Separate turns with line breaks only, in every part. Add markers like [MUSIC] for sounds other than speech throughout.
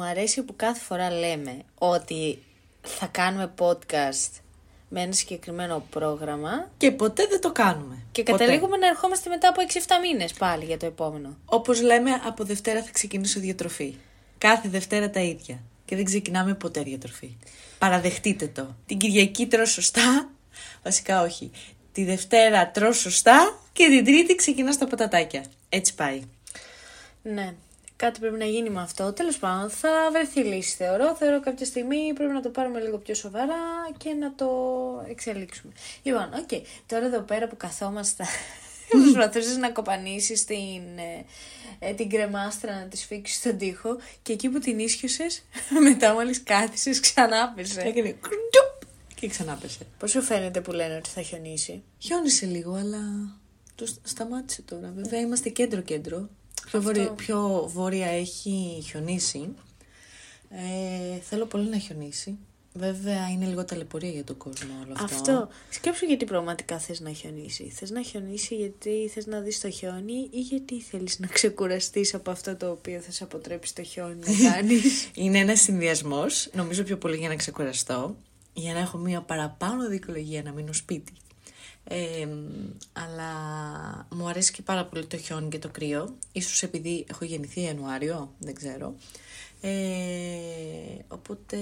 μου αρέσει που κάθε φορά λέμε ότι θα κάνουμε podcast με ένα συγκεκριμένο πρόγραμμα
Και ποτέ δεν το κάνουμε.
και
Ποτέ.
καταλήγουμε να ερχόμαστε μετά από 6-7 μήνες πάλι για το επόμενο.
Όπως λέμε, από Δευτέρα θα ξεκινήσω διατροφή. Κάθε Δευτέρα τα ίδια. Και δεν ξεκινάμε ποτέ διατροφή. Παραδεχτείτε το. Την Κυριακή τρως σωστά. Βασικά όχι. Τη Δευτέρα τρως σωστά και την Τρίτη ξεκινάς τα πατατάκια. Έτσι πάει.
Ναι. Κάτι πρέπει να γίνει με αυτό. Τέλος πάντων, θα βρεθεί λύση θεωρώ. Θεωρώ κάποια στιγμή πρέπει να το πάρουμε λίγο πιο σοβαρά και να το εξελίξουμε. Λοιπόν, οκ. Τώρα εδώ πέρα που καθόμαστε, [LAUGHS] προσπαθούσες να κοπανίσεις την, ε, ε, την κρεμάστρα να τη σφίξεις στον τοίχο και εκεί που την ίσιωσες, [LAUGHS] μετά μόλις κάθισες, ξανάπεσε.
Έκανε κρντουπ και ξανάπεσε.
Πώς σου φαίνεται που λένε ότι θα χιονίσει;
Χιόνισε λίγο, αλλά το σ- σταμάτησε τώρα. Βέβαια είμαστε κέντρο-κέντρο. Πιο,
Αυτό.
βορει- πιο βόρεια έχει χιονίσει. Ε, θέλω πολύ να χιονίσει. Βέβαια είναι λίγο ταλαιπωρία για τον κόσμο όλο αυτό.
Αυτό. Σκέψου γιατί πραγματικά θες να χιονίσει. Θες να χιονίσει γιατί θες να δεις το χιόνι ή γιατί θέλεις να ξεκουραστείς από αυτό το οποίο θα σε αποτρέψεις το χιόνι να [LAUGHS] κάνεις.
Είναι ένας συνδυασμός, νομίζω πιο πολύ για να ξεκουραστώ, για να έχω μία παραπάνω δικαιολογία να μείνω σπίτι. Ε, αλλά μου αρέσει και πάρα πολύ το χιόνι και το κρύο. Ίσως επειδή έχω γεννηθεί Ιανουάριο, δεν ξέρω. Ε, οπότε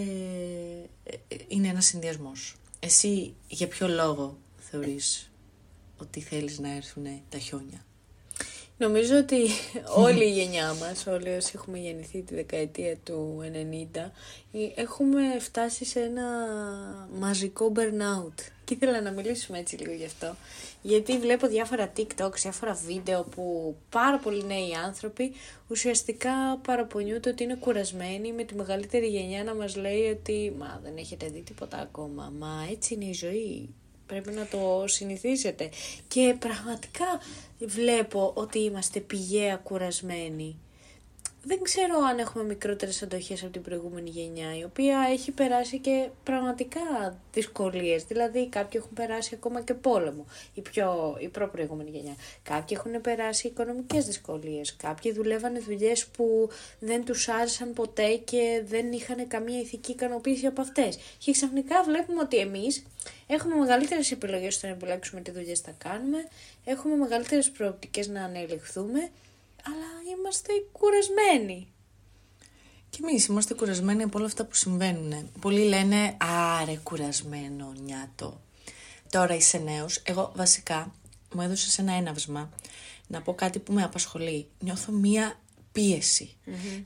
ε, ε, είναι ένας συνδυασμός. Εσύ για ποιο λόγο θεωρείς ότι θέλεις να έρθουν τα χιόνια;
Νομίζω ότι [LAUGHS] όλη η γενιά μας, όλοι όσοι έχουμε γεννηθεί τη δεκαετία του 90, ε, έχουμε φτάσει σε ένα μαζικό burnout. Και ήθελα να μιλήσουμε έτσι λίγο γι' αυτό. Γιατί βλέπω διάφορα TikTok, διάφορα βίντεο που πάρα πολλοί νέοι άνθρωποι ουσιαστικά παραπονιούνται ότι είναι κουρασμένοι με τη μεγαλύτερη γενιά να μας λέει ότι «Μα δεν έχετε δει τίποτα ακόμα, μα έτσι είναι η ζωή, Πρέπει να το συνηθίσετε. Και πραγματικά βλέπω ότι είμαστε πηγαία κουρασμένοι. Δεν ξέρω αν έχουμε μικρότερες αντοχές από την προηγούμενη γενιά, η οποία έχει περάσει και πραγματικά δυσκολίες. Δηλαδή κάποιοι έχουν περάσει ακόμα και πόλεμο, η, πιο, η προ-προηγούμενη γενιά. Κάποιοι έχουν περάσει οικονομικές δυσκολίες. Κάποιοι δουλεύανε δουλειές που δεν τους άρεσαν ποτέ και δεν είχαν καμία ηθική ικανοποίηση από αυτές. Και ξαφνικά βλέπουμε ότι εμείς έχουμε μεγαλύτερες επιλογές στο να επιλέξουμε τι δουλειές θα κάνουμε, έχουμε μεγαλύτερες προοπτικές να ανελιχθούμε, αλλά είμαστε κουρασμένοι.
Και εμείς είμαστε κουρασμένοι από όλα αυτά που συμβαίνουν. Πολλοί λένε Άρε, κουρασμένο νιάτο. Τώρα είσαι νέος. Εγώ βασικά μου έδωσες ένα έναυσμα να πω κάτι που με απασχολεί. Νιώθω μία πίεση.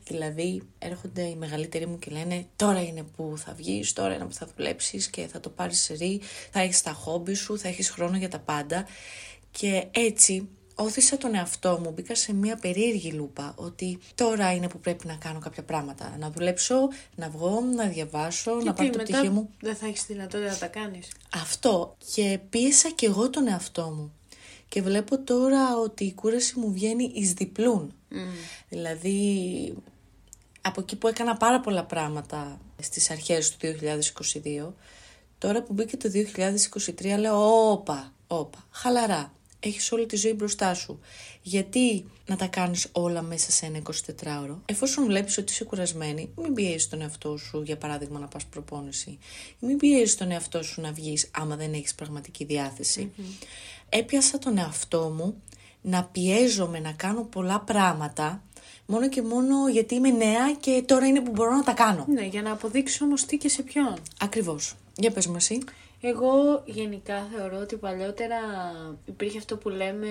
Δηλαδή έρχονται οι μεγαλύτεροι μου και λένε τώρα είναι που θα βγεις, τώρα είναι που θα δουλέψεις και θα το πάρεις σε ρί, θα έχεις τα χόμπι σου, θα έχεις χρόνο για τα πάντα. Και έτσι όθησα τον εαυτό μου, μπήκα σε μια περίεργη λούπα ότι τώρα είναι που πρέπει να κάνω κάποια πράγματα. Να δουλέψω, να βγω, να διαβάσω, να πάρω το
μετά
πτυχίο μου.
δεν θα έχεις δυνατότητα να τα κάνεις.
Αυτό και πίεσα και εγώ τον εαυτό μου. Και βλέπω τώρα ότι η κούραση μου βγαίνει εις διπλούν. Δηλαδή, από εκεί που έκανα πάρα πολλά πράγματα στις αρχές του 2022, τώρα που μπήκε το 2023 λέω όπα, όπα, χαλαρά. Έχεις όλη τη ζωή μπροστά σου. Γιατί να τα κάνεις όλα μέσα σε ένα 24ωρο. Εφόσον βλέπεις ότι είσαι κουρασμένη, μην πιέζεις τον εαυτό σου, για παράδειγμα, να πας προπόνηση. Μην πιέζεις τον εαυτό σου να βγεις άμα δεν έχεις πραγματική διάθεση. Έπιασα τον εαυτό μου να πιέζομαι να κάνω πολλά πράγματα μόνο και μόνο γιατί είμαι νέα και τώρα είναι που μπορώ να τα κάνω.
Ναι, για να αποδείξεις όμως τι και σε ποιον.
Ακριβώς. Για πες μου εσύ.
Εγώ γενικά θεωρώ ότι παλιότερα υπήρχε αυτό που λέμε,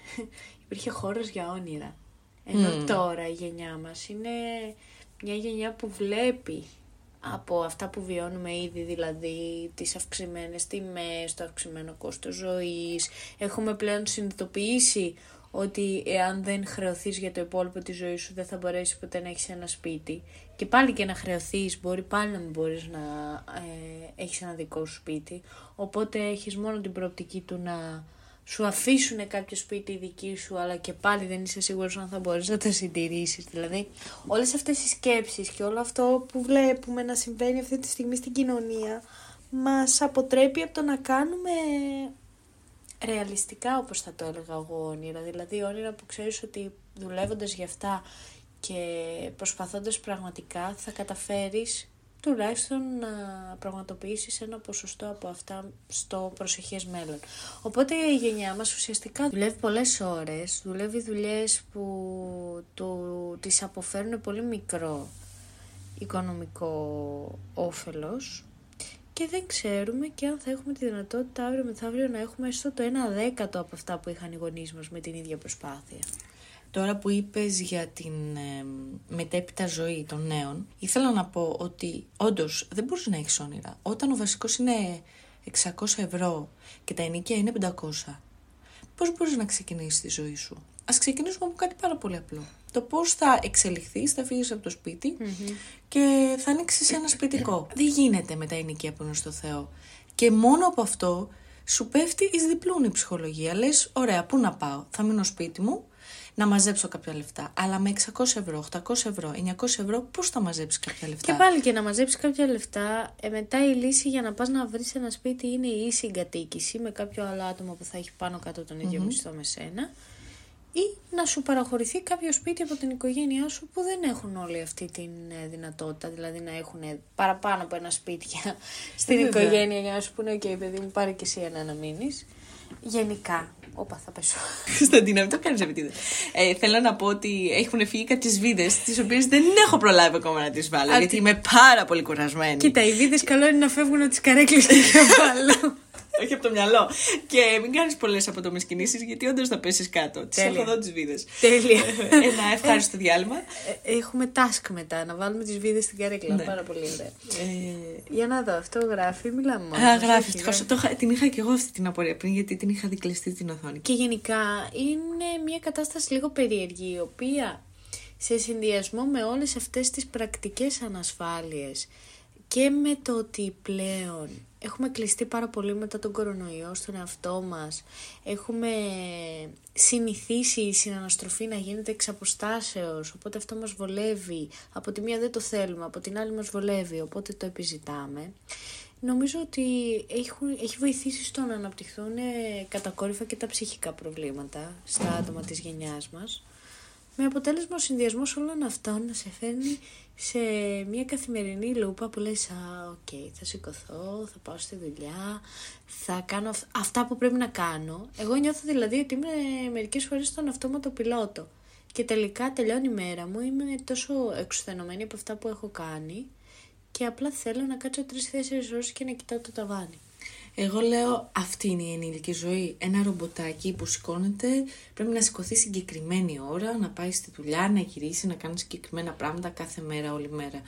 [LAUGHS] υπήρχε χώρος για όνειρα. Ενώ τώρα η γενιά μας είναι μια γενιά που βλέπει από αυτά που βιώνουμε ήδη, δηλαδή τις αυξημένες τιμές, το αυξημένο κόστος ζωής. Έχουμε πλέον συνειδητοποιήσει ότι εάν δεν χρεωθείς για το υπόλοιπο της ζωής σου δεν θα μπορέσεις ποτέ να έχεις ένα σπίτι. Και πάλι και να χρεωθείς μπορεί πάλι να μην μπορείς να ε, έχεις ένα δικό σου σπίτι. Οπότε έχεις μόνο την προοπτική του να σου αφήσουν κάποιο σπίτι δική σου, αλλά και πάλι δεν είσαι σίγουρος αν θα μπορείς να τα συντηρήσεις. Δηλαδή, όλες αυτές οι σκέψεις και όλο αυτό που βλέπουμε να συμβαίνει αυτή τη στιγμή στην κοινωνία, μας αποτρέπει από το να κάνουμε ρεαλιστικά, όπως θα το έλεγα εγώ, όνειρα. Δηλαδή, όνειρα που ξέρεις ότι δουλεύοντας για αυτά και προσπαθώντας πραγματικά θα καταφέρεις τουλάχιστον να πραγματοποιήσεις ένα ποσοστό από αυτά στο προσεχές μέλλον. Οπότε η γενιά μας ουσιαστικά δουλεύει πολλές ώρες, δουλεύει δουλειές που του, τις αποφέρουν πολύ μικρό οικονομικό όφελος και δεν ξέρουμε και αν θα έχουμε τη δυνατότητα αύριο μεθαύριο να έχουμε έστω το 1 δέκατο από αυτά που είχαν οι γονείς μας με την ίδια προσπάθεια.
Τώρα που είπες για την ε, μετέπειτα ζωή των νέων, ήθελα να πω ότι όντως δεν μπορείς να έχεις όνειρα. Όταν ο βασικός είναι 600 ευρώ και τα ενίκια είναι 500, πώς μπορείς να ξεκινήσεις τη ζωή σου; Ας ξεκινήσουμε από κάτι πάρα πολύ απλό. Το πώς θα εξελιχθείς, θα φύγεις από το σπιτι και θα ανοίξεις ένα σπιτικό. Δεν γίνεται με τα ενίκια που είναι στο Θεό. Και μόνο από αυτό σου πέφτει εις διπλούν η ψυχολογία. Λες, ωραία, πού να πάω, θα μείνω σπίτι μου, να μαζέψω κάποια λεφτά. Αλλά με 600 ευρώ, 800 ευρώ, 900 ευρώ, πώς θα μαζέψεις κάποια λεφτά;
Και πάλι και να μαζέψεις κάποια λεφτά, ε, μετά η λύση για να πας να βρεις ένα σπίτι είναι η ίση εγκατοίκηση με κάποιο άλλο άτομο που θα έχει πάνω κάτω τον ίδιο μισθό με σένα. Ή να σου παραχωρηθεί κάποιο σπίτι από την οικογένειά σου που δεν έχουν όλη αυτή τη ε, δυνατότητα, δηλαδή να έχουν παραπάνω από ένα σπίτι στην οικογένεια για να σου πούνε: OK, παιδί μου, πάρε και εσύ ένα να μείνεις. Γενικά, Όπα, θα πέσω.
Κωνσταντίνα, μην το κάνεις επιτίδε. Ε, θέλω να πω ότι έχουν φύγει κάποιε βίδες, τις οποίες δεν έχω προλάβει ακόμα να τις βάλω. γιατί είμαι πάρα πολύ κουρασμένη.
Κοίτα, οι βίδες καλό είναι να φεύγουν από τις καρέκλες και να [LAUGHS] βάλω.
Όχι από το μυαλό. Και μην κάνεις πολλές απότομε κινήσεις, γιατί όντως θα πέσεις κάτω. Τις έχω εδώ τις βίδες.
Τέλεια.
Ένα ευχάριστο διάλειμμα.
Ε, έχουμε task μετά, να βάλουμε τις βίδες στην καρέκλα. Ναι. Πάρα πολύ ωραία. Ε... Για να δω, αυτό γράφει, μιλάμε μόνο.
Α, γράφει. Την είχα και εγώ αυτή την απορία πριν, γιατί την είχα δικλειστεί την οθόνη.
Και γενικά είναι μια κατάσταση λίγο περίεργη, η οποία σε συνδυασμό με όλες αυτές τις πρακτικές ανασφάλειες και με το ότι πλέον έχουμε κλειστεί πάρα πολύ μετά τον κορονοϊό στον εαυτό μας. Έχουμε συνηθίσει η συναναστροφή να γίνεται εξ αποστάσεως, οπότε αυτό μας βολεύει. Από τη μία δεν το θέλουμε, από την άλλη μας βολεύει, οπότε το επιζητάμε. Νομίζω ότι έχουν, έχει βοηθήσει στο να αναπτυχθούν κατακόρυφα και τα ψυχικά προβλήματα στα άτομα της γενιάς μας. Με αποτέλεσμα ο συνδυασμός όλων αυτών να σε φέρνει σε μια καθημερινή λούπα που λες «Α, οκ, θα σηκωθώ, θα πάω στη δουλειά, θα κάνω αυτά που πρέπει να κάνω». Εγώ νιώθω δηλαδή ότι είμαι μερικές φορές στον αυτόματο πιλότο και τελικά τελειώνει η μέρα μου, είμαι τόσο εξουθενωμένη από αυτά που έχω κάνει και απλά θέλω να κάτσω τρεις-τέσσερις ώρες και να κοιτάω το ταβάνι.
Εγώ λέω αυτή είναι η ενήλικη ζωή. Ένα ρομποτάκι που σηκώνεται πρέπει να σηκωθεί συγκεκριμένη ώρα, να πάει στη δουλειά, να γυρίσει, να κάνει συγκεκριμένα πράγματα κάθε μέρα, όλη μέρα.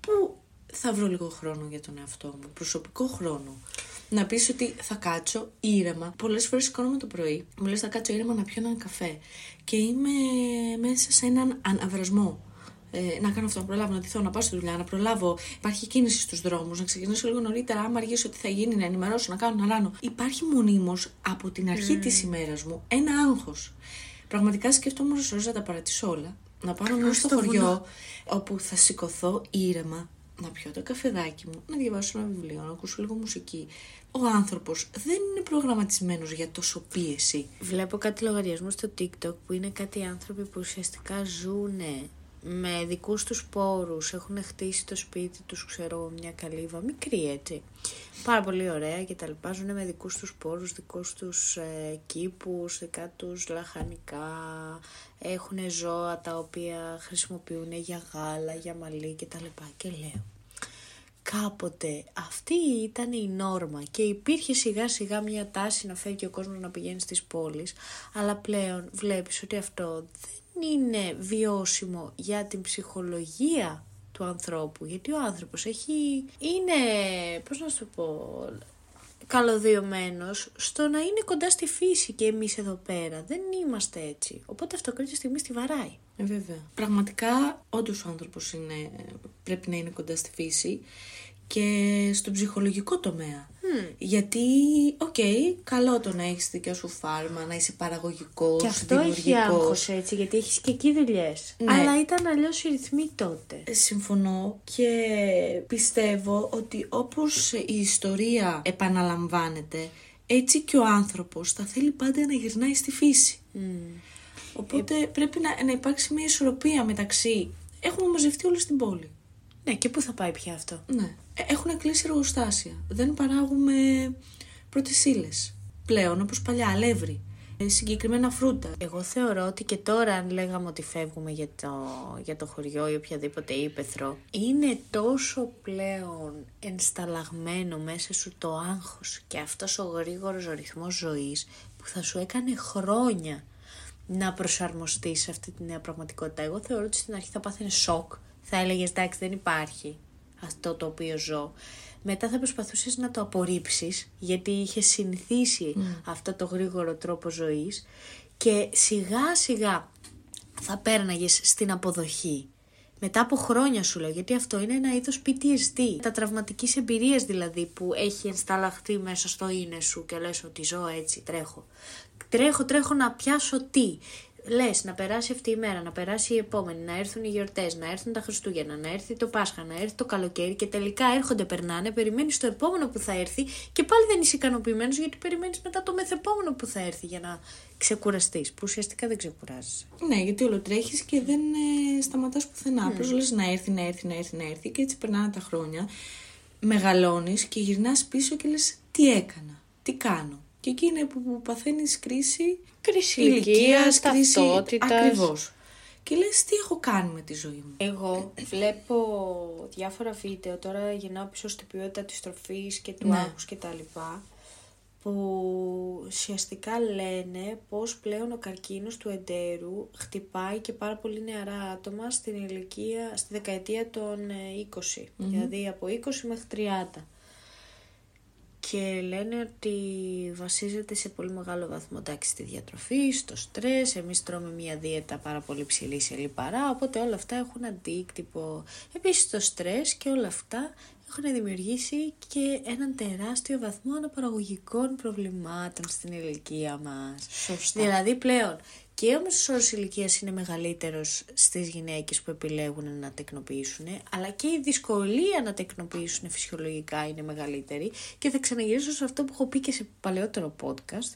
Πού θα βρω λίγο χρόνο για τον εαυτό μου, προσωπικό χρόνο; Να πεις ότι θα κάτσω ήρεμα. Πολλές φορές σηκώνομαι το πρωί, μου λες θα κάτσω ήρεμα να πιω έναν καφέ και είμαι μέσα σε έναν αναβρασμό ε, να κάνω αυτό, να προλάβω, να ντυθώ, να πάω στη δουλειά, να προλάβω. Υπάρχει κίνηση στους δρόμους, να ξεκινήσω λίγο νωρίτερα. Άμα αργήσω τι θα γίνει, να ενημερώσω, να κάνω, να ράνω. Υπάρχει μονίμως από την αρχή mm. της ημέρας μου ένα άγχος. Πραγματικά σκέφτομαι ώρες να τα παρατήσω όλα. Να πάω να στο χωριό, όπου θα σηκωθώ ήρεμα, να πιω το καφεδάκι μου, να διαβάσω ένα βιβλίο, να ακούσω λίγο μουσική. Ο άνθρωπος δεν είναι προγραμματισμένος για τόσο πίεση.
Βλέπω κάτι λογαριασμό στο TikTok που είναι κάτι άνθρωποι που ουσιαστικά ζουν με δικούς τους πόρους έχουν χτίσει το σπίτι τους, ξέρω, μια καλύβα, μικρή έτσι, πάρα πολύ ωραία και τα λοιπά, ζουν με δικούς τους πόρους, δικούς τους ε, κήπους, δικά τους λαχανικά, έχουν ζώα τα οποία χρησιμοποιούν για γάλα, για μαλλί και τα λοιπά και λέω. Κάποτε αυτή ήταν η νόρμα και υπήρχε σιγά σιγά μια τάση να φεύγει ο κόσμος να πηγαίνει στις πόλεις, αλλά πλέον βλέπεις ότι αυτό δεν είναι βιώσιμο για την ψυχολογία του ανθρώπου, γιατί ο άνθρωπος έχει, είναι, πώς να σου πω, καλωδιωμένος στο να είναι κοντά στη φύση και εμείς εδώ πέρα. Δεν είμαστε έτσι. Οπότε αυτό κάποια στιγμή στη βαράει.
Ε, βέβαια. Πραγματικά, όντως ο άνθρωπος είναι, πρέπει να είναι κοντά στη φύση και στο ψυχολογικό τομέα. Γιατί, OK, okay, καλό το να έχεις δικιά σου φάρμα, να είσαι παραγωγικός,
Και αυτό έχει άγχος έτσι, γιατί έχεις και εκεί δουλειές. Ναι. Αλλά ήταν αλλιώς οι ρυθμοί τότε.
Ε, συμφωνώ και πιστεύω ότι όπως η ιστορία επαναλαμβάνεται, έτσι και ο άνθρωπος θα θέλει πάντα να γυρνάει στη φύση. Οπότε πρέπει να, να υπάρξει μια ισορροπία μεταξύ. Έχουμε μαζευτεί όλοι στην πόλη.
Ναι, και πού θα πάει πια αυτό;
Ναι. Ε, Έχουν κλείσει εργοστάσια. Δεν παράγουμε πρώτες ύλες. Πλέον, όπως παλιά, αλεύρι. Ε, συγκεκριμένα φρούτα.
Εγώ θεωρώ ότι και τώρα αν λέγαμε ότι φεύγουμε για το, για το χωριό ή οποιαδήποτε ύπεθρο, είναι τόσο πλέον ενσταλλαγμένο μέσα σου το άγχος και αυτός ο γρήγορος ο ρυθμός ζωής που θα σου έκανε χρόνια να προσαρμοστείς σε αυτή τη νέα πραγματικότητα. Εγώ θεωρώ ότι στην αρχή θα πάθαινες σοκ, θα έλεγες εντάξει δεν υπάρχει αυτό το οποίο ζω. Μετά θα προσπαθούσες να το απορρίψεις γιατί είχε συνηθίσει αυτό το γρήγορο τρόπο ζωής και σιγά σιγά θα πέρναγες στην αποδοχή. Μετά από χρόνια σου λέω, γιατί αυτό είναι ένα είδος PTSD. Τα τραυματικής εμπειρίας δηλαδή που έχει ενσταλλαχθεί μέσα στο είναι σου και λες ότι ζω έτσι, τρέχω. Τρέχω, τρέχω να πιάσω τι; Λες να περάσει αυτή η μέρα, να περάσει η επόμενη, να έρθουν οι γιορτές, να έρθουν τα Χριστούγεννα, να έρθει το Πάσχα, να έρθει το καλοκαίρι και τελικά έρχονται, περνάνε, περιμένεις το επόμενο που θα έρθει και πάλι δεν είσαι ικανοποιημένος γιατί περιμένεις μετά το μεθεπόμενο που θα έρθει για να ξεκουραστείς. Που ουσιαστικά δεν ξεκουράζει.
Ναι, γιατί όλο τρέχει και δεν ε, σταματάς πουθενά. Απλώς λες να έρθει, να έρθει, να έρθει, να έρθει και έτσι περνάνε τα χρόνια. Μεγαλώνεις και γυρνάς πίσω και λες τι έκανα, τι κάνω. Και εκεί είναι που, που παθαίνεις κρίση
Κρίση
ηλικίας,
ηλικίας,
κρίση-
ταυτότητας.
Ακριβώς. Και λες τι έχω κάνει με τη ζωή μου;
Εγώ βλέπω διάφορα βίντεο, τώρα γυρνάω πίσω στην ποιότητα της τροφής και του
Ναι.
άγχους και τα λοιπά, που ουσιαστικά λένε πως πλέον ο καρκίνος του εντέρου χτυπάει και πάρα πολύ νεαρά άτομα στην ηλικία, στη δεκαετία των ε, 20, δηλαδή από 20 μέχρι 30. Και λένε ότι βασίζεται σε πολύ μεγάλο βαθμό εντάξει, στη διατροφή, στο στρες, εμείς τρώμε μια δίαιτα πάρα πολύ ψηλή σε λιπαρά, οπότε όλα αυτά έχουν αντίκτυπο. Επίσης το στρες και όλα αυτά έχουν δημιουργήσει και έναν τεράστιο βαθμό αναπαραγωγικών προβλημάτων στην ηλικία μας.
Σωστά.
Δηλαδή πλέον και ο μέσος όρος ηλικίας είναι μεγαλύτερος στις γυναίκες που επιλέγουν να τεκνοποιήσουν, αλλά και η δυσκολία να τεκνοποιήσουν φυσιολογικά είναι μεγαλύτερη και θα ξαναγυρίσω σε αυτό που έχω πει και σε παλαιότερο podcast,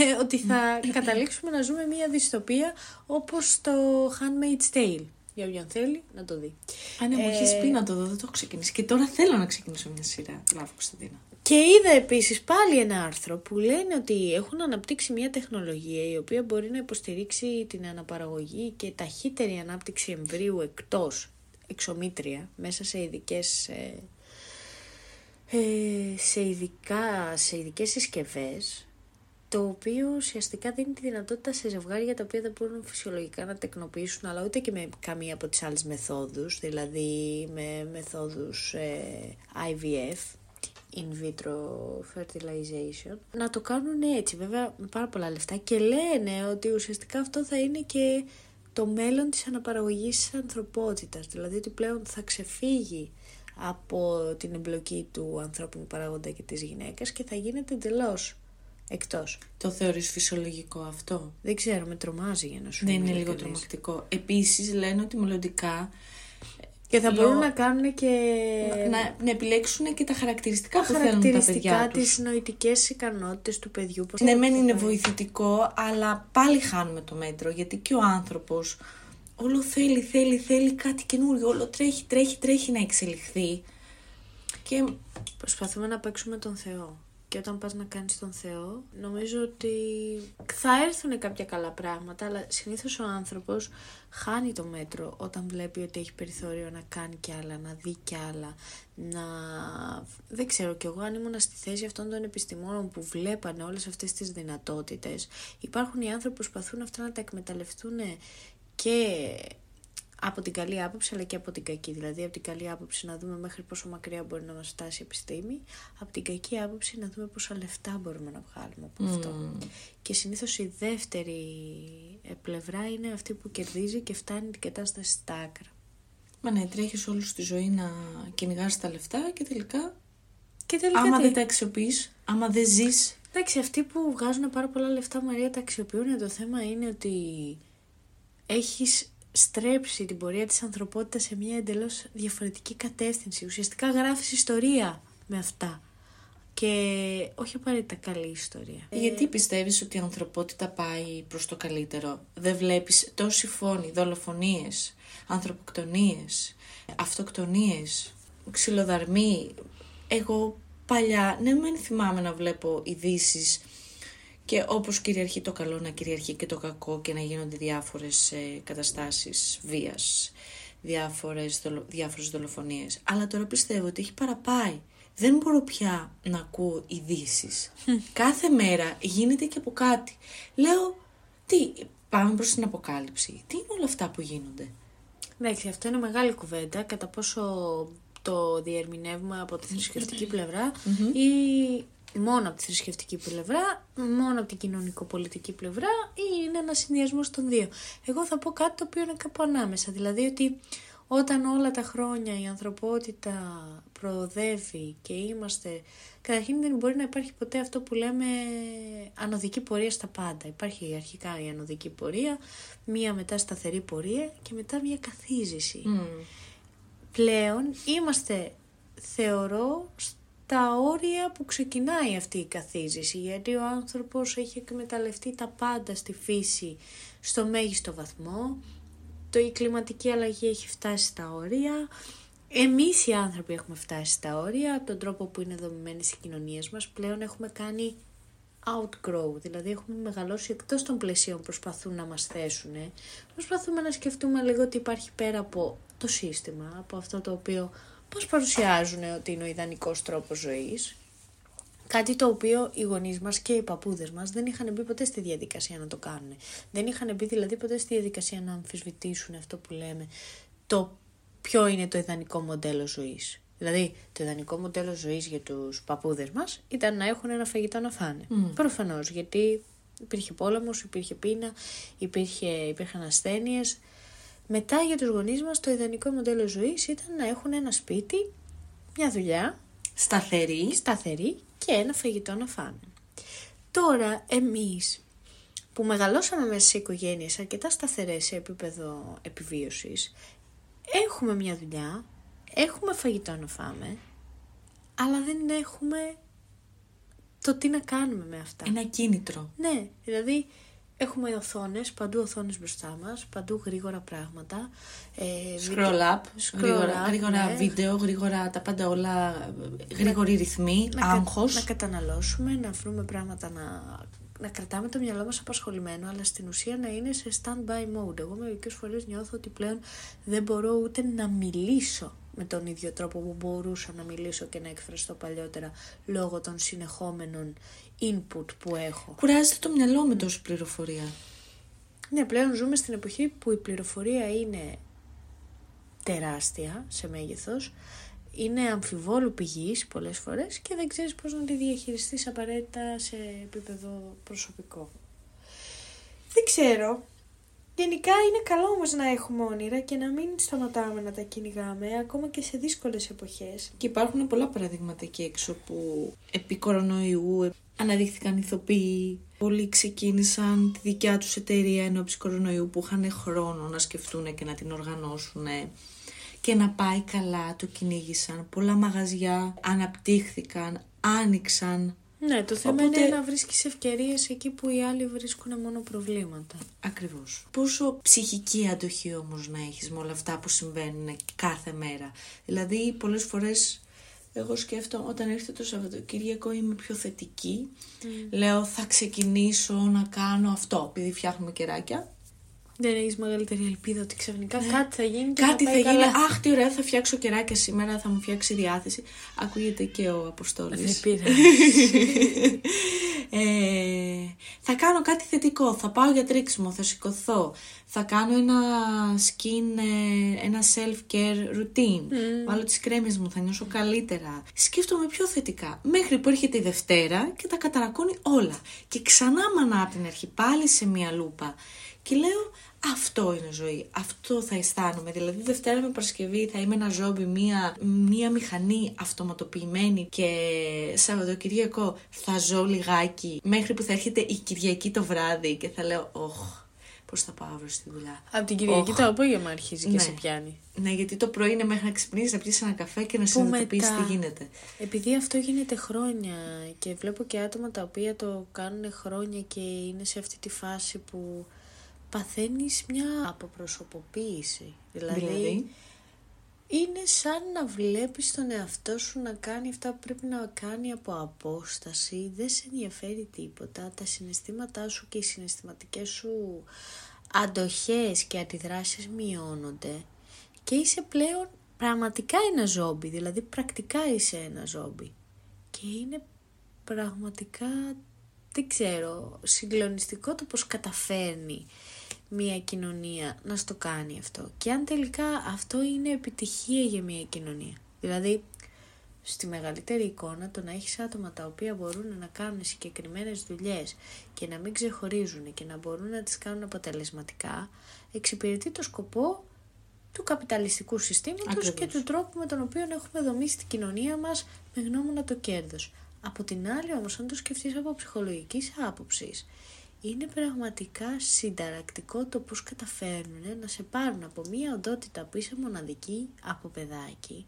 ε, ότι θα [LAUGHS] καταλήξουμε να ζούμε μια δυστοπία όπως το Handmaid's Tale. Για όποιον θέλει να το δει.
Αν ναι, μου
Ε,
έχεις πει να το δω, δεν το έχω ξεκινήσει. Και τώρα θέλω να ξεκινήσω μια σειρά. Μπράβο, Κωνσταντίνα.
Και είδα επίσης πάλι ένα άρθρο που λένε ότι έχουν αναπτύξει μια τεχνολογία η οποία μπορεί να υποστηρίξει την αναπαραγωγή και ταχύτερη ανάπτυξη εμβρίου εκτός εξομήτρια μέσα σε ειδικές ε, ε, σε, ειδικά, σε ειδικές συσκευές το οποίο ουσιαστικά δίνει τη δυνατότητα σε ζευγάρια τα οποία δεν μπορούν φυσιολογικά να τεκνοποιήσουν αλλά ούτε και με καμία από τις άλλες μεθόδους δηλαδή με μεθόδους ε, IVF in vitro fertilization να το κάνουν έτσι βέβαια με πάρα πολλά λεφτά και λένε ότι ουσιαστικά αυτό θα είναι και το μέλλον της αναπαραγωγής της ανθρωπότητας δηλαδή ότι πλέον θα ξεφύγει από την εμπλοκή του ανθρώπινου παράγοντα και της γυναίκας και θα γίνεται εντελώς εκτός.
Το θεωρείς φυσιολογικό αυτό;
Δεν ξέρω, με τρομάζει για να σου
Δεν
είμαι
είναι λίγο
ειλικρινής.
τρομακτικό. Επίσης λένε ότι μελλοντικά
Και θα
Λο-
μπορούν να κάνουν και
να, να επιλέξουν και τα χαρακτηριστικά
τα
που θέλουν τα παιδιά
χαρακτηριστικά
τους.
τις νοητικές ικανότητες του παιδιού. πώς
Ναι,
θα
μεν
το
είναι
κάνει.
βοηθητικό, αλλά πάλι χάνουμε το μέτρο, γιατί και ο άνθρωπος όλο θέλει, θέλει, θέλει κάτι καινούριο, όλο τρέχει, τρέχει, τρέχει να εξελιχθεί. Και
Προσπαθούμε να παίξουμε τον Θεό. Και όταν πας να κάνεις τον Θεό, νομίζω ότι θα έρθουν κάποια καλά πράγματα, αλλά συνήθως ο άνθρωπος χάνει το μέτρο όταν βλέπει ότι έχει περιθώριο να κάνει κι άλλα, να δει κι άλλα, να... Δεν ξέρω κι εγώ αν ήμουν στη θέση αυτών των επιστημόνων που βλέπανε όλες αυτές τις δυνατότητες. Υπάρχουν οι άνθρωποι που προσπαθούν αυτά να τα εκμεταλλευτούν και από την καλή άποψη αλλά και από την κακή. Δηλαδή από την καλή άποψη να δούμε μέχρι πόσο μακριά μπορεί να μας φτάσει η επιστήμη, από την κακή άποψη να δούμε πόσα λεφτά μπορούμε να βγάλουμε από αυτό. Και συνήθως η δεύτερη ε, πλευρά είναι αυτή που κερδίζει και φτάνει την κατάσταση στα άκρα.
Μα ναι, τρέχεις όλη σου τη ζωή να κυνηγάς τα λεφτά και τελικά,
Και τελικά
άμα
τι;
δεν τα αξιοποιείς, άμα δεν ζεις,
Εντάξει, αυτοί που βγάζουν πάρα πολλά λεφτά, Μαρία, τα αξιοποιούν. Το θέμα είναι ότι έχεις στρέψει την πορεία της ανθρωπότητας σε μια εντελώς διαφορετική κατεύθυνση. Ουσιαστικά γράφεις ιστορία με αυτά. και όχι απαραίτητα καλή ιστορία.
Γιατί πιστεύεις ότι η ανθρωπότητα πάει προς το καλύτερο; Δεν βλέπεις τόση φόνοι, δολοφονίες, ανθρωποκτονίες, αυτοκτονίες, ξυλοδαρμοί. Εγώ παλιά, ναι μεν θυμάμαι να βλέπω ειδήσεις και όπως κυριαρχεί το καλό να κυριαρχεί και το κακό και να γίνονται διάφορες ε, καταστάσεις βίας, διάφορες, δολο, διάφορες δολοφονίες. Αλλά τώρα πιστεύω ότι έχει παραπάει. Δεν μπορώ πια να ακούω ειδήσεις. Κάθε μέρα γίνεται και από κάτι. Λέω, τι, πάμε προς την αποκάλυψη. Τι είναι όλα αυτά που γίνονται;
Εντάξει, αυτό είναι μεγάλη κουβέντα. Κατά πόσο το διερμηνεύουμε από τη θρησκευτική πλευρά ή μόνο από τη θρησκευτική πλευρά, μόνο από την κοινωνικο-πολιτική πλευρά ή είναι ένα συνδυασμός των δύο. Εγώ θα πω κάτι το οποίο είναι κάπου ανάμεσα. Δηλαδή ότι όταν όλα τα χρόνια η ανθρωπότητα προοδεύει και είμαστε... Καταρχήν δεν μπορεί να υπάρχει ποτέ αυτό που λέμε ανωδική πορεία στα πάντα. Υπάρχει αρχικά η ανωδική πορεία, μία μετά σταθερή πορεία και μετά μία καθίζηση. Πλέον είμαστε, θεωρώ, στα όρια που ξεκινάει αυτή η καθίζηση, γιατί ο άνθρωπος έχει εκμεταλλευτεί τα πάντα στη φύση στο μέγιστο βαθμό, το, η κλιματική αλλαγή έχει φτάσει στα όρια, εμείς οι άνθρωποι έχουμε φτάσει στα όρια, από τον τρόπο που είναι δομημένες οι κοινωνίες μας, πλέον έχουμε κάνει outgrow, δηλαδή έχουμε μεγαλώσει εκτός των πλαισίων που προσπαθούν να μας θέσουν. Προσπαθούμε να σκεφτούμε λίγο ότι υπάρχει πέρα από το σύστημα, από αυτό το οποίο πώς παρουσιάζουν ότι είναι ο ιδανικός τρόπος ζωής. Κάτι το οποίο οι γονείς μας και οι παππούδες μας δεν είχαν μπει ποτέ στη διαδικασία να το κάνουν. Δεν είχαν μπει δηλαδή ποτέ στη διαδικασία να αμφισβητήσουν αυτό που λέμε, το ποιο είναι το ιδανικό μοντέλο ζωής. Δηλαδή, το ιδανικό μοντέλο ζωής για τους παππούδες μας ήταν να έχουν ένα φαγητό να φάνε. Mm. Προφανώς, γιατί υπήρχε πόλεμος, υπήρχε πείνα, υπήρχε, υπήρχαν ασθένειες. Μετά για τους γονείς μας το ιδανικό μοντέλο ζωής ήταν να έχουν ένα σπίτι, μια δουλειά,
σταθερή,
σταθερή και ένα φαγητό να φάνε. Τώρα εμείς που μεγαλώσαμε μέσα σε οικογένειες αρκετά σταθερές σε επίπεδο επιβίωσης, έχουμε μια δουλειά, έχουμε φαγητό να φάμε, αλλά δεν έχουμε το τι να κάνουμε με αυτά.
Ένα κίνητρο.
Ναι, δηλαδή Έχουμε οθόνες, παντού οθόνες μπροστά μας, παντού γρήγορα πράγματα.
Ε, scroll up, γρήγορα, γρήγορα ναι. βίντεο, γρήγορα τα πάντα όλα, γρήγοροι ρυθμοί,
να,
άγχος.
Να καταναλώσουμε, να βρούμε πράγματα να, να κρατάμε το μυαλό μας απασχολημένο, αλλά στην ουσία να είναι σε stand-by mode. Εγώ μερικές φορές νιώθω ότι πλέον δεν μπορώ ούτε να μιλήσω με τον ίδιο τρόπο που μπορούσα να μιλήσω και να εκφραστώ παλιότερα λόγω των συνεχόμενων input που έχω.
Κουράζεται το μυαλό με τόση πληροφορία.
Ναι, πλέον ζούμε στην εποχή που η πληροφορία είναι τεράστια σε μέγεθος, είναι αμφιβόλου πηγής πολλές φορές και δεν ξέρεις πώς να τη διαχειριστείς απαραίτητα σε επίπεδο προσωπικό. Δεν ξέρω. Γενικά είναι καλό όμως να έχουμε όνειρα και να μην σταματάμε να τα κυνηγάμε ακόμα και σε δύσκολες εποχές.
Και υπάρχουν πολλά παραδείγματα εκεί έξω που επί κορονοϊού αναδείχθηκαν ηθοποιοί. Πολλοί ξεκίνησαν τη δικιά τους εταιρεία ενώπιση κορονοϊού που είχαν χρόνο να σκεφτούν και να την οργανώσουν και να πάει καλά, το κυνήγησαν. Πολλά μαγαζιά αναπτύχθηκαν, άνοιξαν.
Ναι, το θέμα Οπότε... είναι να βρίσκεις ευκαιρίες εκεί που οι άλλοι βρίσκουν μόνο προβλήματα.
Ακριβώς. Πόσο ψυχική αντοχή όμως να έχεις με όλα αυτά που συμβαίνουν κάθε μέρα. Δηλαδή πολλές φορές εγώ σκέφτομαι όταν έρχεται το Σαββατοκύριακο είμαι πιο θετική. Mm. Λέω θα ξεκινήσω να κάνω αυτό επειδή φτιάχνουμε κεράκια.
Δεν έχεις μεγαλύτερη ελπίδα ότι ξαφνικά ναι. κάτι θα γίνει και
κάτι
θα,
θα γίνει. Αχ, τι ωραία, θα φτιάξω κεράκια σήμερα, θα μου φτιάξει διάθεση. Ακούγεται και ο Αποστόλης.
Δεν πήρα. [LAUGHS]
ε, θα κάνω κάτι θετικό. Θα πάω για τρίξιμο, θα σηκωθώ. Θα κάνω ένα skin, ε, ένα self-care routine. Mm. Βάλω τις κρέμες μου, θα νιώσω καλύτερα. Σκέφτομαι πιο θετικά. Μέχρι που έρχεται η Δευτέρα και τα καταρακώνει όλα. Και ξανά μανά από την αρχή, πάλι σε μία λούπα. Και λέω, αυτό είναι ζωή. Αυτό θα αισθάνομαι. Δηλαδή, Δευτέρα με Παρασκευή θα είμαι ένα ζόμπι, μία, μία μηχανή αυτοματοποιημένη και Σαββατοκυριακό θα ζω λιγάκι μέχρι που θα έρχεται η Κυριακή το βράδυ και θα λέω, Ωχ, πώς θα πάω αύριο στη δουλειά.
Από την Κυριακή το απόγευμα αρχίζει και
Ναι.
σε πιάνει.
Ναι, γιατί το πρωί είναι μέχρι να ξυπνήσεις, να πιεις ένα καφέ και να συνειδητοποιήσει
μετά-
τι γίνεται.
Επειδή αυτό γίνεται χρόνια και βλέπω και άτομα τα οποία το κάνουν χρόνια και είναι σε αυτή τη φάση που παθαίνεις μια αποπροσωποποίηση. Δηλαδή,
Δηλαδή;
είναι σαν να βλέπεις τον εαυτό σου να κάνει αυτά που πρέπει να κάνει από απόσταση. Δεν σε ενδιαφέρει τίποτα. Τα συναισθήματά σου και οι συναισθηματικές σου αντοχές και αντιδράσεις μειώνονται και είσαι πλέον πραγματικά ένα ζόμπι, δηλαδή πρακτικά είσαι ένα ζόμπι. Και είναι πραγματικά, δεν ξέρω, συγκλονιστικό το πώς καταφέρνει μια κοινωνία να στο κάνει αυτό. Και αν τελικά αυτό είναι επιτυχία για μια κοινωνία. Δηλαδή, στη μεγαλύτερη εικόνα το να έχεις άτομα τα οποία μπορούν να κάνουν συγκεκριμένες δουλειές και να μην ξεχωρίζουν και να μπορούν να τις κάνουν αποτελεσματικά, εξυπηρετεί το σκοπό του καπιταλιστικού συστήματος
Ακριβώς.
και του τρόπου με τον οποίο έχουμε δομήσει την κοινωνία μας με γνώμονα το κέρδος. Από την άλλη όμως, αν το σκεφτείς από ψυχολογικής άποψης, είναι πραγματικά συνταρακτικό το πώς καταφέρνουν να σε πάρουν από μία οντότητα που είσαι μοναδική από παιδάκι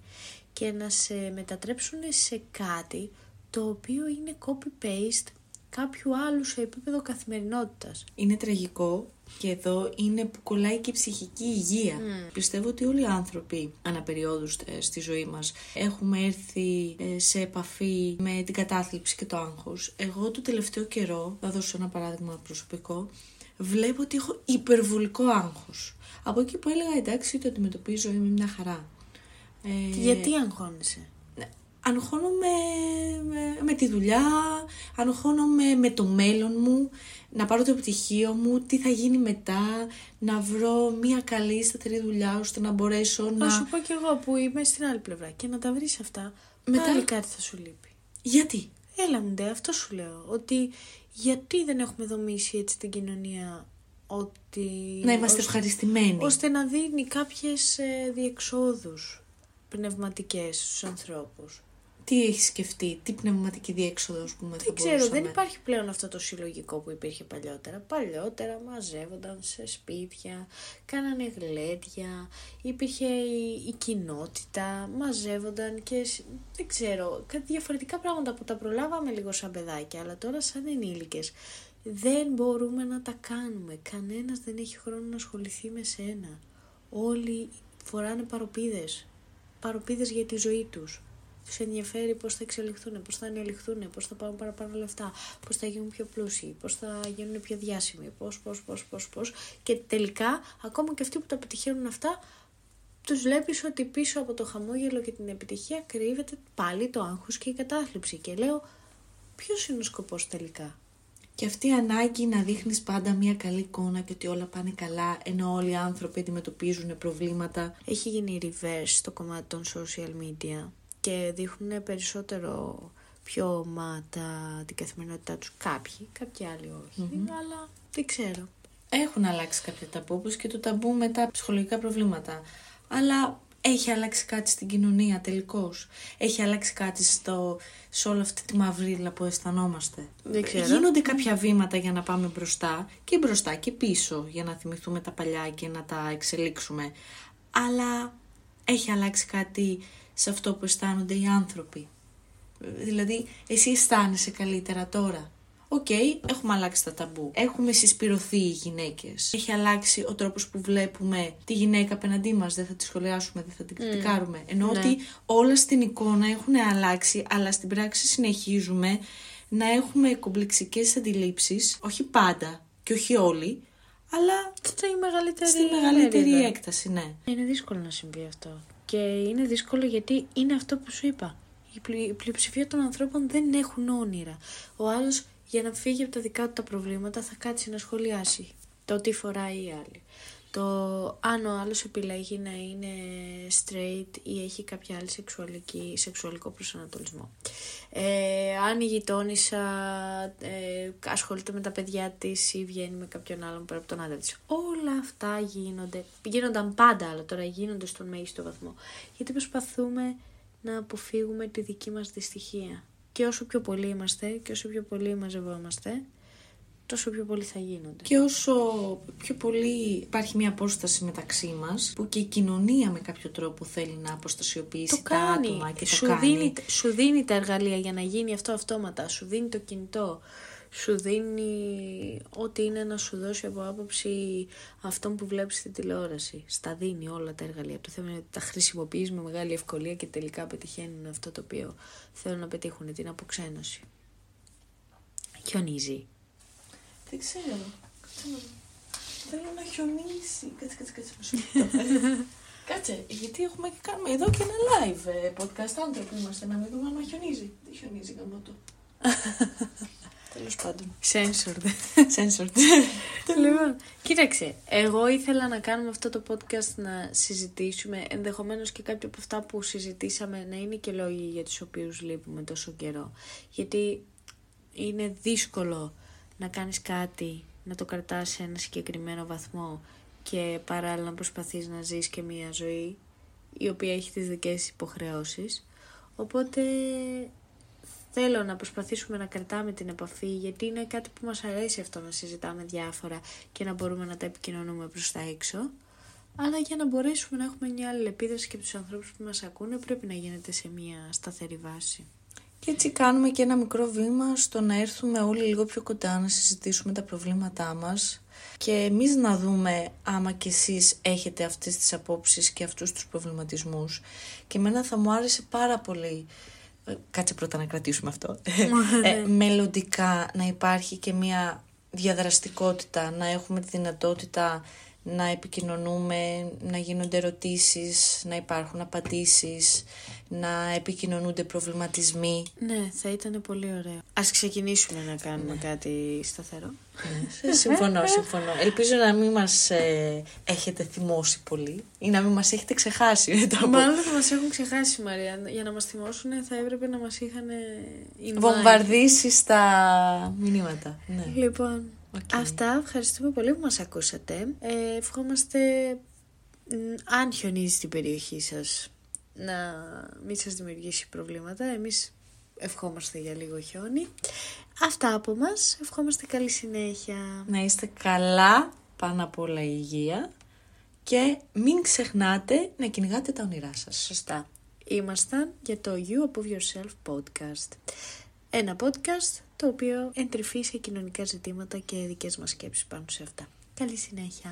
και να σε μετατρέψουν σε κάτι το οποίο είναι copy-paste κάποιου άλλου σε επίπεδο καθημερινότητας.
Είναι τραγικό και εδώ είναι που κολλάει και η ψυχική υγεία. Πιστεύω ότι όλοι οι άνθρωποι αναπεριόδους ε, στη ζωή μας έχουμε έρθει ε, σε επαφή με την κατάθλιψη και το άγχος. Εγώ το τελευταίο καιρό, θα δώσω ένα παράδειγμα προσωπικό, βλέπω ότι έχω υπερβολικό άγχος. Από εκεί που έλεγα εντάξει το αντιμετωπίζω είμαι μια χαρά. Ε,
Γιατί αγχώνεσαι;
Ναι. Αγχώνομαι με, με τη δουλειά, αγχώνομαι με το μέλλον μου, να πάρω το επιτυχίο μου, τι θα γίνει μετά, να βρω μια καλή σταθερή δουλειά ώστε να μπορέσω
Να
να...
σου πω κι εγώ που είμαι στην άλλη πλευρά και να τα βρεις αυτά,
Μετά-
πάλι κάτι θα σου λείπει.
Γιατί;
Έλα μου ντε, αυτό σου λέω. Ότι γιατί δεν έχουμε δομήσει έτσι την κοινωνία ότι...
Να είμαστε
ώστε-
ευχαριστημένοι.
ώστε να δίνει κάποιες ε, διεξόδους πνευματικές στους ανθρώπους.
Τι έχεις σκεφτεί, τι πνευματική διέξοδος που με
Δεν ξέρω, δεν υπάρχει πλέον αυτό το συλλογικό που υπήρχε παλιότερα. Παλιότερα μαζεύονταν σε σπίτια, κάνανε γλέντια, υπήρχε η, η κοινότητα, μαζεύονταν και σ- δεν ξέρω, κάτι διαφορετικά πράγματα που τα προλάβαμε λίγο σαν παιδάκια, αλλά τώρα σαν ενήλικες δεν μπορούμε να τα κάνουμε. Κανένας δεν έχει χρόνο να ασχοληθεί με σένα. Όλοι φοράνε παροπίδες. Παροπίδες για τη ζωή τους. Τους ενδιαφέρει πώς θα εξελιχθούν, πώς θα ανελιχθούν, πώς θα πάρουν παραπάνω λεφτά, πώς θα γίνουν πιο πλούσιοι, πώς θα γίνουν πιο διάσημοι, πώς, πώς, πώς, πώς, πώς. Και τελικά, ακόμα και αυτοί που τα πετυχαίνουν αυτά, τους βλέπεις ότι πίσω από το χαμόγελο και την επιτυχία κρύβεται πάλι το άγχος και η κατάθλιψη. Και λέω, ποιος είναι ο σκοπός τελικά;
Και αυτή η ανάγκη να δείχνεις πάντα μια καλή εικόνα και ότι όλα πάνε καλά, ενώ όλοι οι άνθρωποι αντιμετωπίζουν προβλήματα.
Έχει γίνει reverse στο κομμάτι των social media και δείχνουν περισσότερο πιο ομάτα την καθημερινότητά τους κάποιοι, κάποιοι άλλοι όχι, αλλά δεν ξέρω.
Έχουν αλλάξει κάποια ταμπού, όπως και το ταμπού με τα ψυχολογικά προβλήματα. Αλλά έχει αλλάξει κάτι στην κοινωνία τελικώς. Έχει αλλάξει κάτι στο, σε όλη αυτή τη μαυρίλα που αισθανόμαστε.
Δεν ξέρω.
Γίνονται κάποια βήματα για να πάμε μπροστά και μπροστά και πίσω για να θυμηθούμε τα παλιά και να τα εξελίξουμε. Αλλά έχει αλλάξει κάτι σε αυτό που αισθάνονται οι άνθρωποι. Δηλαδή, εσύ αισθάνεσαι καλύτερα τώρα. Οκ, έχουμε αλλάξει τα ταμπού. Έχουμε συσπειρωθεί οι γυναίκες. Έχει αλλάξει ο τρόπος που βλέπουμε τη γυναίκα απέναντί μας. Δεν θα τη σχολιάσουμε, δεν θα την κριτικάρουμε. Ενώ
Ναι.
ότι όλα στην εικόνα έχουν αλλάξει, αλλά στην πράξη συνεχίζουμε να έχουμε κομπλεξικές αντιλήψεις, όχι πάντα και όχι όλοι, αλλά
Αυτό η μεγαλύτερη
στη μεγαλύτερη
μερίδα.
έκταση, ναι.
Είναι δύσκολο να συμβεί αυτό. Και είναι δύσκολο γιατί είναι αυτό που σου είπα. Η, πλη- η πλειοψηφία των ανθρώπων δεν έχουν όνειρα. Ο άλλος για να φύγει από τα δικά του τα προβλήματα θα κάτσει να σχολιάσει το τι φοράει η άλλη. Το αν ο άλλος επιλέγει να είναι straight ή έχει κάποια άλλη σεξουαλική, σεξουαλικό προσανατολισμό. Ε, αν η γειτόνισσα ε, ασχολείται με τα παιδιά της ή βγαίνει με κάποιον άλλον πέρα από τον άντρα της. Όλα αυτά γίνονται, γίνονταν πάντα, αλλά τώρα γίνονται στον μέγιστο βαθμό. Γιατί προσπαθούμε να αποφύγουμε τη δική μας δυστυχία. Και όσο πιο πολλοί είμαστε και όσο πιο πολλοί μαζευόμαστε, τόσο πιο πολύ θα γίνονται.
Και όσο πιο πολύ υπάρχει μια απόσταση μεταξύ μας, που και η κοινωνία με κάποιο τρόπο θέλει να αποστασιοποιήσει
Το
τα
κάνει.
άτομα και
σου,
το κάνει.
Δίνει, σου δίνει τα εργαλεία για να γίνει αυτό αυτόματα. Σου δίνει το κινητό. Σου δίνει ό,τι είναι να σου δώσει από άποψη αυτόν που βλέπεις στην τηλεόραση. Στα δίνει όλα τα εργαλεία. Το θέμα είναι ότι τα χρησιμοποιείς με μεγάλη ευκολία και τελικά πετυχαίνουν αυτό το οποίο θέλουν να πετύχουν, την αποξένωση. Χιονίζει.
Δεν ξέρω. Κάτσε να δω. Θέλω να χιονίσει. Κάτσε, κάτσε, κάτσε. μισό λεπτό. [LAUGHS] Κάτσε, γιατί έχουμε και κάνουμε εδώ και ένα live ε, podcast άνθρωποι είμαστε να μην δούμε αν χιονίζει. Δεν χιονίζει γαμώτο. Τέλος πάντων.
Censored. [LAUGHS]
Censored. [LAUGHS]
λοιπόν, κοίταξε, εγώ ήθελα να κάνουμε αυτό το podcast να συζητήσουμε, ενδεχομένως και κάποια από αυτά που συζητήσαμε να είναι και λόγοι για τους οποίους λείπουμε τόσο καιρό. Γιατί είναι δύσκολο να κάνεις κάτι, να το κρατάς σε ένα συγκεκριμένο βαθμό και παράλληλα να προσπαθείς να ζεις και μια ζωή η οποία έχει τις δικές της υποχρεώσεις. Οπότε θέλω να προσπαθήσουμε να κρατάμε την επαφή γιατί είναι κάτι που μας αρέσει αυτό να συζητάμε διάφορα και να μπορούμε να τα επικοινωνούμε προς τα έξω. Αλλά για να μπορέσουμε να έχουμε μια άλλη επίδραση και από τους ανθρώπους που μας ακούνε πρέπει να γίνεται σε μια σταθερή βάση.
Και έτσι κάνουμε και ένα μικρό βήμα στο να έρθουμε όλοι λίγο πιο κοντά να συζητήσουμε τα προβλήματά μας και εμείς να δούμε άμα κι εσείς έχετε αυτές τις απόψεις και αυτούς τους προβληματισμούς. Και εμένα θα μου άρεσε πάρα πολύ, ε, κάτσε πρώτα να κρατήσουμε αυτό, [LAUGHS] ε, μελλοντικά να υπάρχει και μια διαδραστικότητα, να έχουμε τη δυνατότητα να επικοινωνούμε, να γίνονται ερωτήσεις, να υπάρχουν απαντήσεις, να επικοινωνούνται προβληματισμοί.
Ναι, θα ήταν πολύ ωραίο. Ας ξεκινήσουμε να κάνουμε κάτι σταθερό.
Ναι, συμφωνώ, συμφωνώ. Ελπίζω να μην μας ε, έχετε θυμώσει πολύ ή να μην μας έχετε ξεχάσει. μετά από-
Μάλλον θα μας έχουν ξεχάσει, Μαρία. Για να μας θυμώσουν θα έπρεπε να μας είχαν in mind.
Βομβαρδίσει στα μηνύματα. Ναι.
Λοιπόν,
Οκ.
αυτά. Ευχαριστούμε πολύ που μας ακούσατε. Ε, ευχόμαστε, μ, αν χιονίζει στην περιοχή σας, να μην σας δημιουργήσει προβλήματα. Εμείς ευχόμαστε για λίγο χιόνι. Αυτά από μας. Ευχόμαστε καλή συνέχεια.
Να είστε καλά, πάνω απ' όλα η υγεία και μην ξεχνάτε να κυνηγάτε τα όνειρά σας.
Σωστά. Ήμασταν για το You Above Yourself podcast. Ένα podcast το οποίο εντρυφεί σε κοινωνικά ζητήματα και δικές μας σκέψεις πάνω σε αυτά. Καλή συνέχεια.